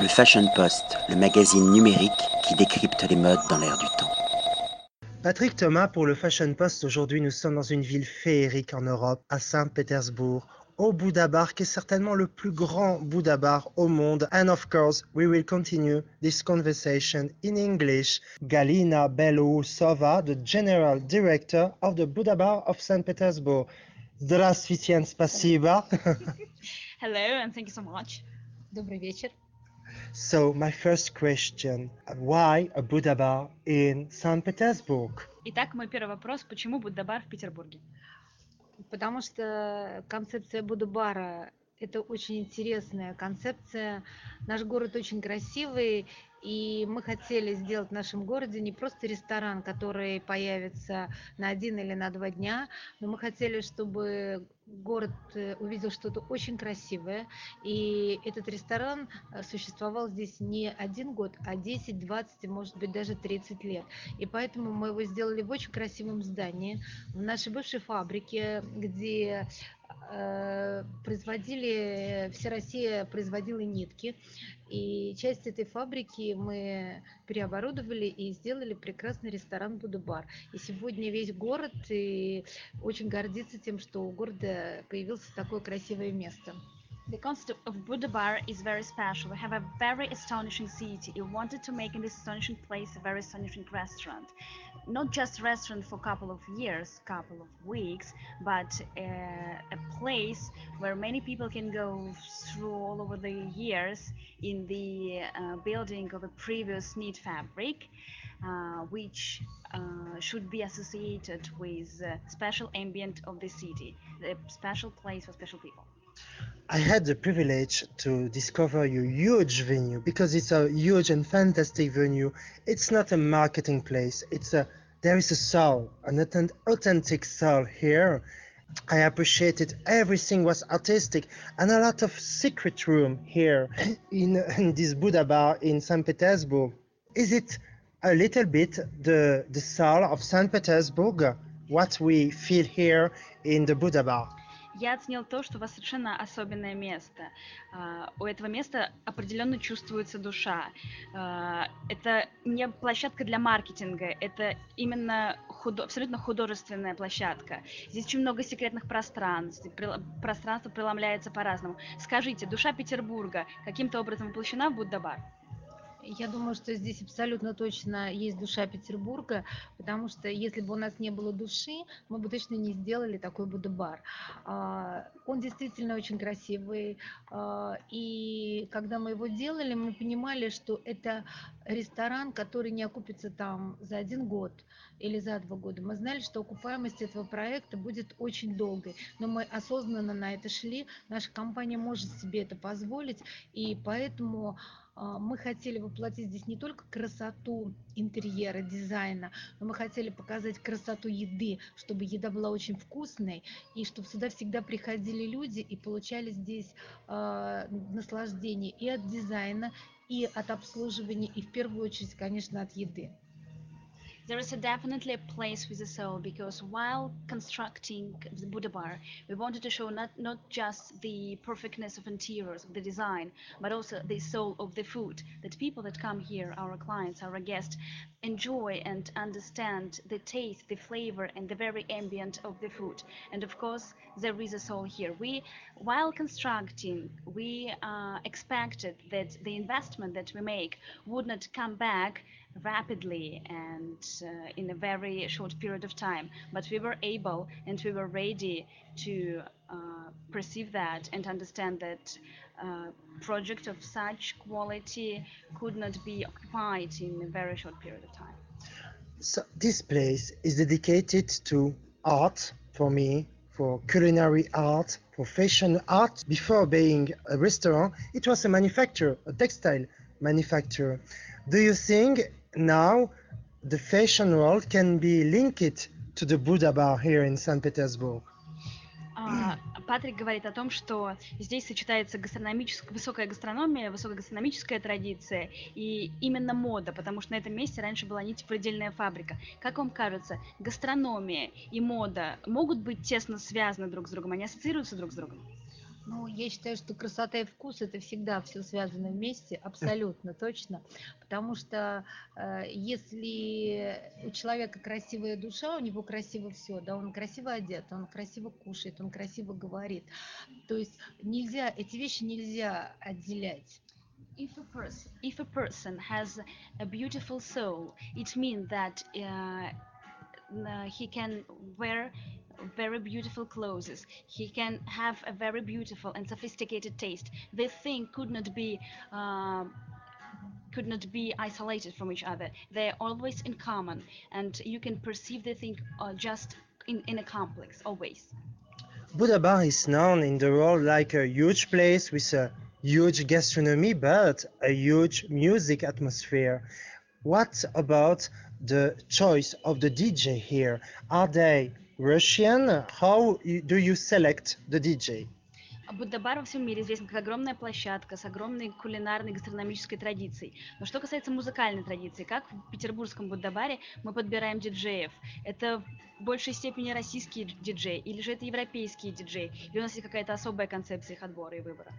Le Fashion Post, le magazine numérique qui décrypte les modes dans l'air du temps. Patrick Thomas pour le Fashion Post. Aujourd'hui, nous sommes dans une ville féerique en Europe, à Saint-Pétersbourg, au Bouddha Bar, qui est certainement le plus grand Bouddha Bar au monde. And of course, we will continue this conversation in English. Galina Belousova, the General Director of the Buddha Bar of St. Petersburg. Здравствуйте, спасибо. Hello and thank you so much. Добрый вечер. So, my first question, why a Buddha Bar in St. Petersburg? Итак, мой первый вопрос, почему Будда-бар в Петербурге? Потому что концепция Будда-бара – это очень интересная концепция. Наш город очень красивый, и мы хотели сделать в нашем городе не просто ресторан, который появится на один или на два дня, но мы хотели, чтобы город э, увидел что-то очень красивое. И этот ресторан э, существовал здесь не один год, а 10, 20, может быть, даже 30 лет. И поэтому мы его сделали в очень красивом здании, в нашей бывшей фабрике, где производили, вся Россия производила нитки, и часть этой фабрики мы переоборудовали и сделали прекрасный ресторан Будубар. И сегодня весь город и очень гордится тем, что у города появилось такое красивое место. The concept of Budabar is very special. We have a very astonishing city. We wanted to make in this astonishing place a very astonishing restaurant. Not just restaurant for a couple of years, couple of weeks, but uh, a place where many people can go through all over the years in the uh, building of a previous knit fabric. Uh, which uh, should be associated with uh, special ambient of the city, a special place for special people. I had the privilege to discover your huge venue because it's a huge and fantastic venue. It's not a marketing place. It's a there is a soul, an authentic soul here. I appreciated everything was artistic and a lot of secret room here in, in this Buddha bar in St. Petersburg. Is it a little bit the the soul of St. Petersburg? What we feel here in the Buddha bar? Я оценил то, что у вас совершенно особенное место. Uh, у этого места определенно чувствуется душа. Uh, это не площадка для маркетинга, это именно худо абсолютно художественная площадка. Здесь очень много секретных пространств, пространство преломляется по-разному. Скажите, душа Петербурга каким-то образом воплощена в Будда-бар? Я думаю, что здесь абсолютно точно есть душа Петербурга, потому что если бы у нас не было души, мы бы точно не сделали такой Будда-бар. Он действительно очень красивый, а, и когда мы его делали, мы понимали, что это ресторан, который не окупится там за один год или за два года. Мы знали, что окупаемость этого проекта будет очень долгой, но мы осознанно на это шли, наша компания может себе это позволить, и поэтому а, мы хотели воплотить здесь не только красоту интерьера, дизайна, но мы хотели показать красоту еды, чтобы еда была очень вкусной, и чтобы сюда всегда приходили люди и получали здесь э, наслаждение и от дизайна, и от обслуживания, и в первую очередь, конечно, от еды. There is a definitely a place with a soul because while constructing the Buddha bar, we wanted to show not, not just the perfectness of interiors, of the design, but also the soul of the food, that people that come here, our clients, our guests, enjoy and understand the taste, the flavor, and the very ambient of the food. And of course, there is a soul here. We, while constructing, we uh, expected that the investment that we make would not come back rapidly and uh, in a very short period of time. But we were able and we were ready to uh, perceive that and understand that uh, project of such quality could not be occupied in a very short period of time. So this place is dedicated to art for me, for culinary art, for fashion art. Before being a restaurant, it was a manufacturer, a textile manufacturer. Do you think now the fashion world can be linked to the Buddha bar here in St. Petersburg. Патрик говорит о том, что здесь сочетается гастрономическая, высокая гастрономия, высокая гастрономическая традиция и именно мода, потому что на этом месте раньше была нитепредельная фабрика. Как вам кажется, гастрономия и мода могут быть тесно связаны друг с другом? Они ассоциируются друг с другом? Ну, я считаю, что красота и вкус это всегда все связано вместе, абсолютно точно. Потому что э, если у человека красивая душа, у него красиво все, да, он красиво одет, он красиво кушает, он красиво говорит. То есть нельзя, эти вещи нельзя отделять. If a person, if a person has a beautiful soul, it means that uh, he can wear very beautiful clothes. He can have a very beautiful and sophisticated taste. This thing could not be. Uh, could not be isolated from each other. They're always in common, and you can perceive the thing uh, just in, in a complex, always. Buddha Bar is known in the world like a huge place with a huge gastronomy, but a huge music atmosphere. What about the choice of the DJ here? Are they Russian? How do you select the DJ? Будда-бар во всем мире известен как огромная площадка с огромной кулинарной гастрономической традицией. Но что касается музыкальной традиции, как в петербургском Будда-баре мы подбираем диджеев? Это в большей степени российские диджеи или же это европейские диджеи? Или у нас есть какая-то особая концепция их отбора и выбора?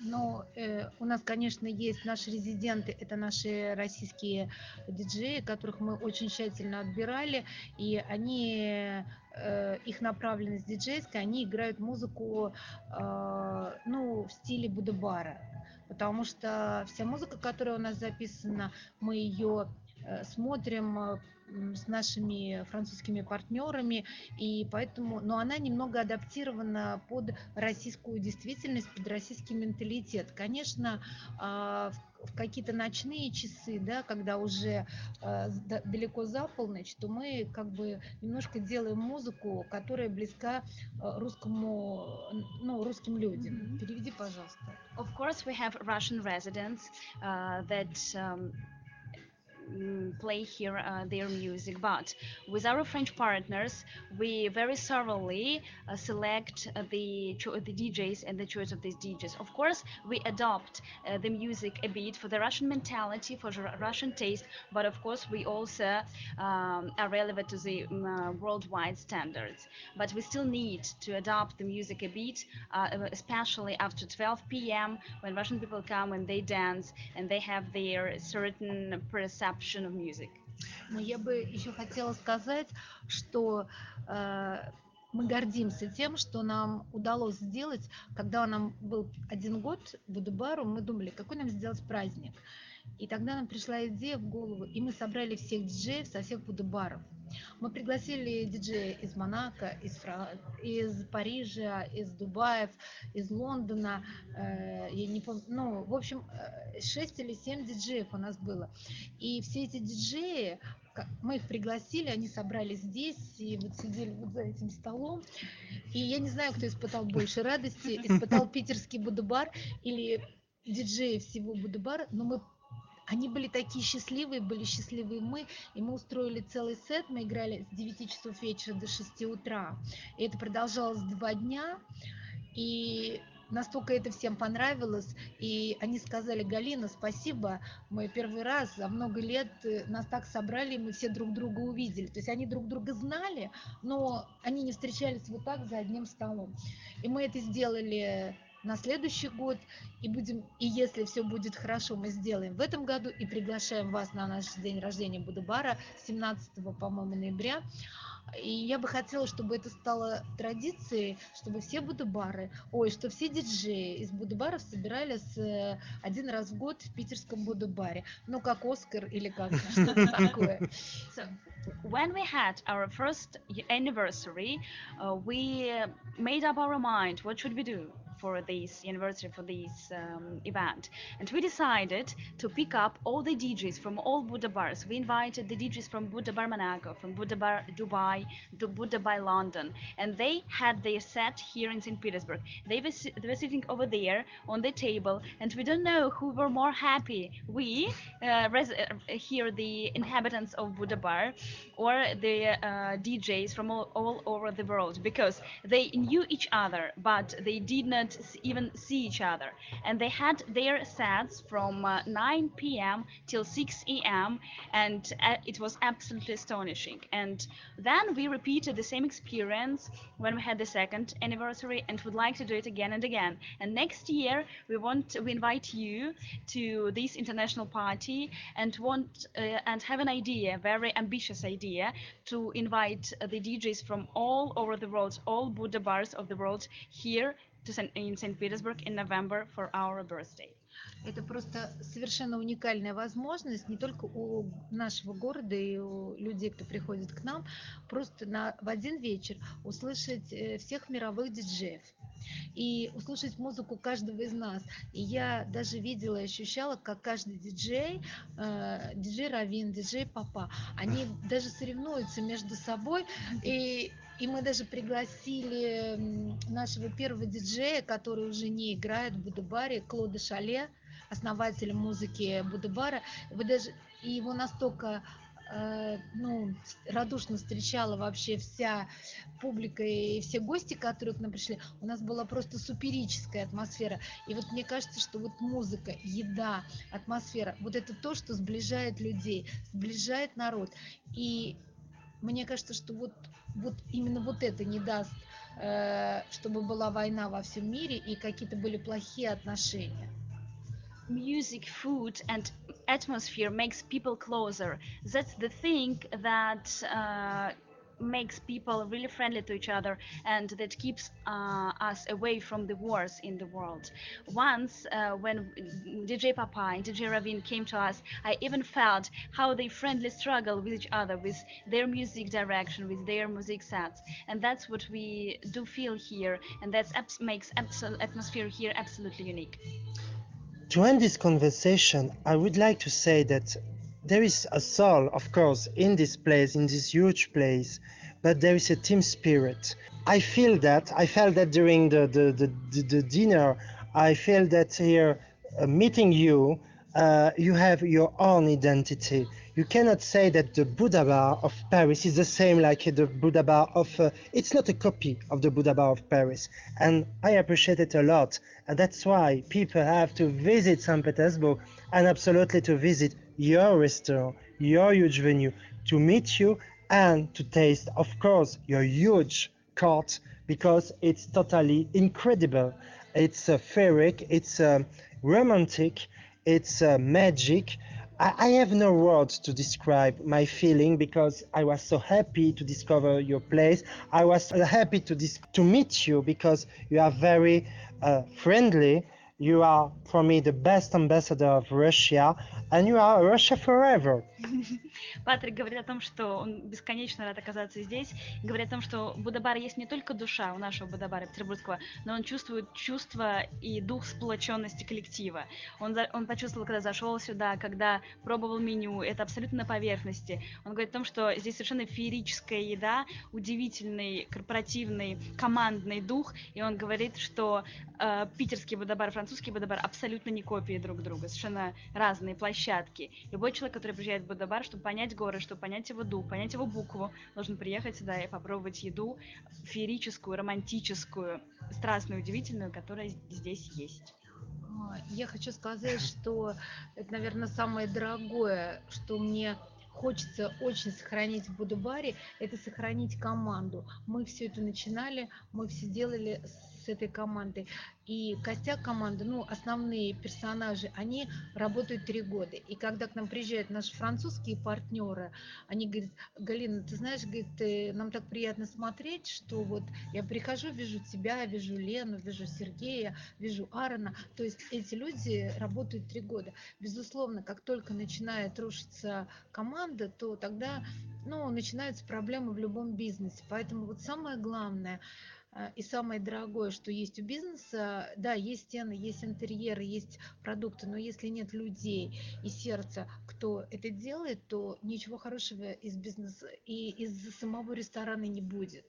Но э, у нас, конечно, есть наши резиденты, это наши российские диджеи, которых мы очень тщательно отбирали, и они, э, их направленность диджейская, они играют музыку, э, ну, в стиле Будабара, потому что вся музыка, которая у нас записана, мы ее смотрим э, с нашими французскими партнерами, и поэтому, но она немного адаптирована под российскую действительность, под российский менталитет. Конечно, а, в какие-то ночные часы, да, когда уже а, далеко за полночь, то мы как бы немножко делаем музыку, которая близка а, русскому, ну, русским людям. Переведи, пожалуйста. Of course, we have Russian residents uh, that um, play here uh, their music, but with our French partners, we very thoroughly uh, select uh, the cho- the DJs and the choice of these DJs. Of course, we adopt uh, the music a bit for the Russian mentality, for the Ru- Russian taste, but of course, we also um, are relevant to the mm, uh, worldwide standards. But we still need to adopt the music a bit, uh, especially after 12 p.m. when Russian people come and they dance and they have their certain perception of music. Но я бы еще хотела сказать, что э, мы гордимся тем, что нам удалось сделать, когда нам был один год в Будубару, мы думали, какой нам сделать праздник. И тогда нам пришла идея в голову, и мы собрали всех диджеев со всех Будубаров. Мы пригласили диджея из Монако, из, Фра- из Парижа, из Дубаев, из Лондона, э, я не помню, ну, в общем, 6 или 7 диджеев у нас было. И все эти диджеи, мы их пригласили, они собрались здесь и вот сидели вот за этим столом. И я не знаю, кто испытал больше радости, испытал питерский Будубар или диджеи всего Будубара, но мы они были такие счастливые, были счастливые мы, и мы устроили целый сет, мы играли с 9 часов вечера до 6 утра, и это продолжалось два дня, и настолько это всем понравилось, и они сказали, Галина, спасибо, мы первый раз за много лет э, нас так собрали, и мы все друг друга увидели. То есть они друг друга знали, но они не встречались вот так за одним столом. И мы это сделали на следующий год, и будем, и если все будет хорошо, мы сделаем в этом году, и приглашаем вас на наш день рождения Будабара 17, по-моему, ноября. И я бы хотела, чтобы это стало традицией, чтобы все будубары, ой, что все диджеи из будубаров собирались э, один раз в год в питерском будубаре. Ну, как Оскар или как что-то такое. So, when we had our first anniversary, uh, we made up our mind what should we do for this anniversary for this um, event. And we decided to pick up all the DJs from all Buddha bars. We invited the DJs from Buddha Bar Monaco from Buddha Bar Dubai to Buddha Bar London. And they had their set here in St. Petersburg. They were, they were sitting over there on the table and we don't know who were more happy we uh, uh, here the inhabitants of Buddha Bar or the uh, DJs from all, all over the world. Because they knew each other but they did not can't even see each other. And they had their sets from uh, 9 p.m. till 6 a.m. and uh, it was absolutely astonishing. And then we repeated the same experience when we had the second anniversary and would like to do it again and again. And next year we want we invite you to this international party and want uh, and have an idea, very ambitious idea, to invite the DJs from all over the world, all Buddha bars of the world here to St. in St. Petersburg in November for our birthday. Это просто совершенно уникальная возможность не только у нашего города и у людей, кто приходит к нам, просто на, в один вечер услышать э, всех мировых диджеев и услышать музыку каждого из нас. И я даже видела и ощущала, как каждый диджей, э, диджей Равин, диджей Папа, они даже соревнуются между собой. И, и мы даже пригласили нашего первого диджея, который уже не играет в Будубаре, Клода Шале, основателя музыки Будубара. Вы даже, и его настолько Э, ну, радушно встречала вообще вся публика и все гости, которые к нам пришли. У нас была просто суперическая атмосфера. И вот мне кажется, что вот музыка, еда, атмосфера, вот это то, что сближает людей, сближает народ. И мне кажется, что вот, вот именно вот это не даст, э, чтобы была война во всем мире и какие-то были плохие отношения. music, food, and atmosphere makes people closer. That's the thing that uh, makes people really friendly to each other and that keeps uh, us away from the wars in the world. Once, uh, when DJ Papa and DJ Ravin came to us, I even felt how they friendly struggle with each other, with their music direction, with their music sets, and that's what we do feel here, and that makes atmosphere here absolutely unique. To end this conversation, I would like to say that there is a soul, of course, in this place, in this huge place, but there is a team spirit. I feel that. I felt that during the, the, the, the, the dinner. I feel that here, uh, meeting you, uh, you have your own identity. You cannot say that the Buddha Bar of Paris is the same like the Buddha Bar of. Uh, it's not a copy of the Buddha Bar of Paris, and I appreciate it a lot. And that's why people have to visit St. Petersburg and absolutely to visit your restaurant, your huge venue, to meet you and to taste, of course, your huge cart because it's totally incredible. It's uh, feric, it's uh, romantic, it's uh, magic. I, I have no words to describe my feeling because I was so happy to discover your place. I was happy to dis- to meet you because you are very uh, friendly. You are, for me, the best ambassador of Russia, and you are Russia forever. Патрик говорит о том, что он бесконечно рад оказаться здесь. Говорит о том, что у есть не только душа у нашего Будабара петербургского, но он чувствует чувство и дух сплоченности коллектива. Он, он почувствовал, когда зашел сюда, когда пробовал меню, это абсолютно на поверхности. Он говорит о том, что здесь совершенно феерическая еда, удивительный корпоративный командный дух, и он говорит, что э, питерский Будабар, французский Будабар абсолютно не копии друг друга, совершенно разные площадки. Любой человек, который приезжает в Будабар, чтобы понять город, чтобы понять его дух, понять его букву, должен приехать сюда и попробовать еду феерическую, романтическую, страстную, удивительную, которая здесь есть. А, я хочу сказать, что это, наверное, самое дорогое, что мне хочется очень сохранить в Будубаре, это сохранить команду. Мы все это начинали, мы все делали с этой командой. И костяк команды, ну, основные персонажи, они работают три года. И когда к нам приезжают наши французские партнеры, они говорят, Галина, ты знаешь, говорит, нам так приятно смотреть, что вот я прихожу, вижу тебя, вижу Лену, вижу Сергея, вижу Аарона. То есть эти люди работают три года. Безусловно, как только начинает рушиться команда, то тогда ну, начинаются проблемы в любом бизнесе. Поэтому вот самое главное – и самое дорогое, что есть у бизнеса, да, есть стены, есть интерьеры, есть продукты, но если нет людей и сердца, кто это делает, то ничего хорошего из бизнеса и из самого ресторана не будет.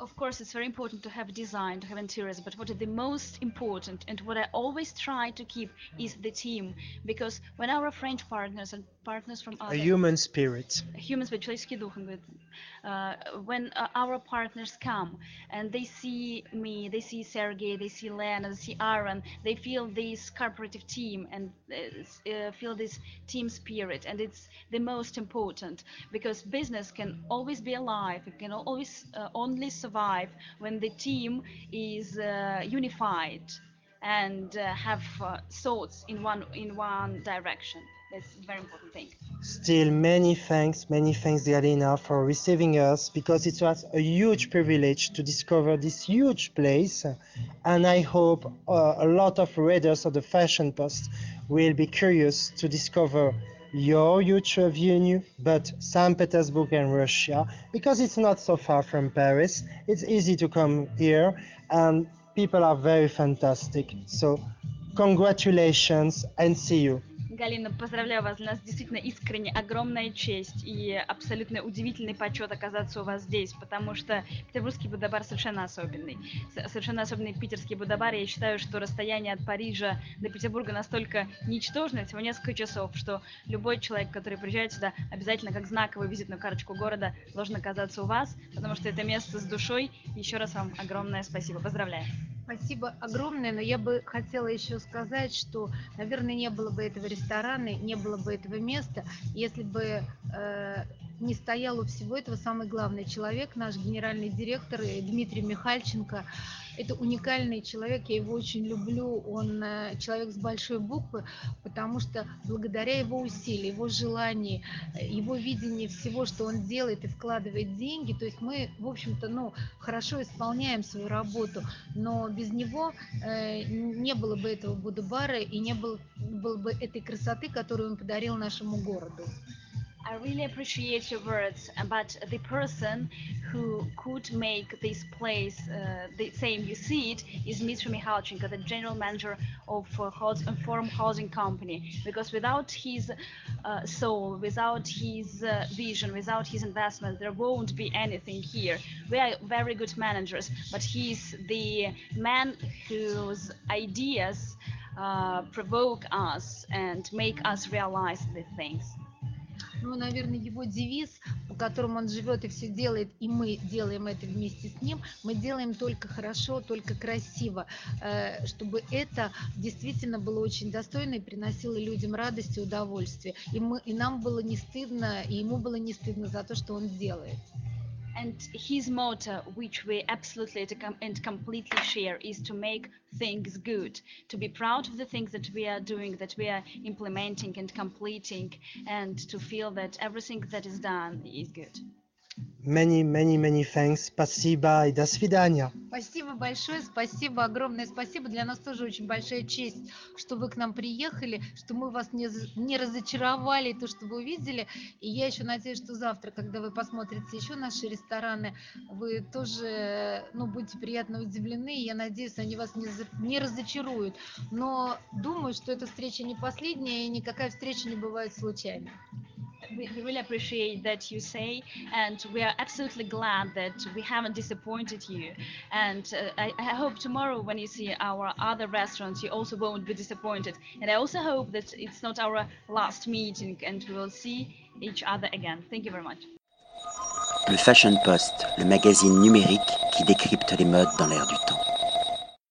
Of course, it's very important to have design, to have interiors, but what is the most important and what I always try to keep is the team. Because when our French partners and partners from A other human spirit. humans with человеческий дух, он говорит, uh, when uh, our partners come and they see me, they see Sergey, they see Lena, they see Aaron, they feel this cooperative team and uh, uh, feel this team spirit, and it's the most important because business can always be alive. It can always uh, only survive when the team is uh, unified and uh, have uh, thoughts in one in one direction. That's a very important thing. Still, many thanks, many thanks, Galina, for receiving us because it was a huge privilege to discover this huge place. And I hope uh, a lot of readers of the Fashion Post will be curious to discover your huge venue, but St. Petersburg and Russia, because it's not so far from Paris. It's easy to come here, and people are very fantastic. So, congratulations and see you. Галина, поздравляю вас. Для нас действительно искренне огромная честь и абсолютно удивительный почет оказаться у вас здесь, потому что петербургский Будабар совершенно особенный. Совершенно особенный питерский Будабар. Я считаю, что расстояние от Парижа до Петербурга настолько ничтожное, всего несколько часов, что любой человек, который приезжает сюда, обязательно как знаковую визитную карточку города должен оказаться у вас, потому что это место с душой. Еще раз вам огромное спасибо. Поздравляю. Спасибо огромное, но я бы хотела еще сказать, что, наверное, не было бы этого ресторана, не было бы этого места, если бы э, не стоял у всего этого самый главный человек, наш генеральный директор Дмитрий Михальченко. Это уникальный человек, я его очень люблю, он э, человек с большой буквы, потому что благодаря его усилиям, его желанию, э, его видению всего, что он делает и вкладывает деньги, то есть мы, в общем-то, ну, хорошо исполняем свою работу, но без него э, не было бы этого Будубара и не было, было бы этой красоты, которую он подарил нашему городу. I really appreciate your words, but the person who could make this place uh, the same you see it is Mr. Mikhalchenko, the general manager of uh, House, Forum Housing Company. Because without his uh, soul, without his uh, vision, without his investment, there won't be anything here. We are very good managers, but he's the man whose ideas uh, provoke us and make us realize the things. Ну, наверное, его девиз, по которому он живет и все делает, и мы делаем это вместе с ним, мы делаем только хорошо, только красиво, э, чтобы это действительно было очень достойно и приносило людям радость и удовольствие. И, мы, и нам было не стыдно, и ему было не стыдно за то, что он делает. And his motto, which we absolutely and completely share, is to make things good, to be proud of the things that we are doing, that we are implementing and completing, and to feel that everything that is done is good. Many, many, many thanks. Спасибо и до свидания. Спасибо большое, спасибо, огромное спасибо. Для нас тоже очень большая честь, что вы к нам приехали, что мы вас не, не разочаровали, то, что вы увидели. И я еще надеюсь, что завтра, когда вы посмотрите еще наши рестораны, вы тоже ну, будете приятно удивлены. Я надеюсь, они вас не, не разочаруют. Но думаю, что эта встреча не последняя, и никакая встреча не бывает случайной. We really appreciate that you say, and we are absolutely glad that we haven't disappointed you. And uh, I, I hope tomorrow, when you see our other restaurants, you also won't be disappointed. And I also hope that it's not our last meeting, and we will see each other again. Thank you very much. Le Fashion Post, le magazine numérique qui décrypte les modes dans l'air du temps.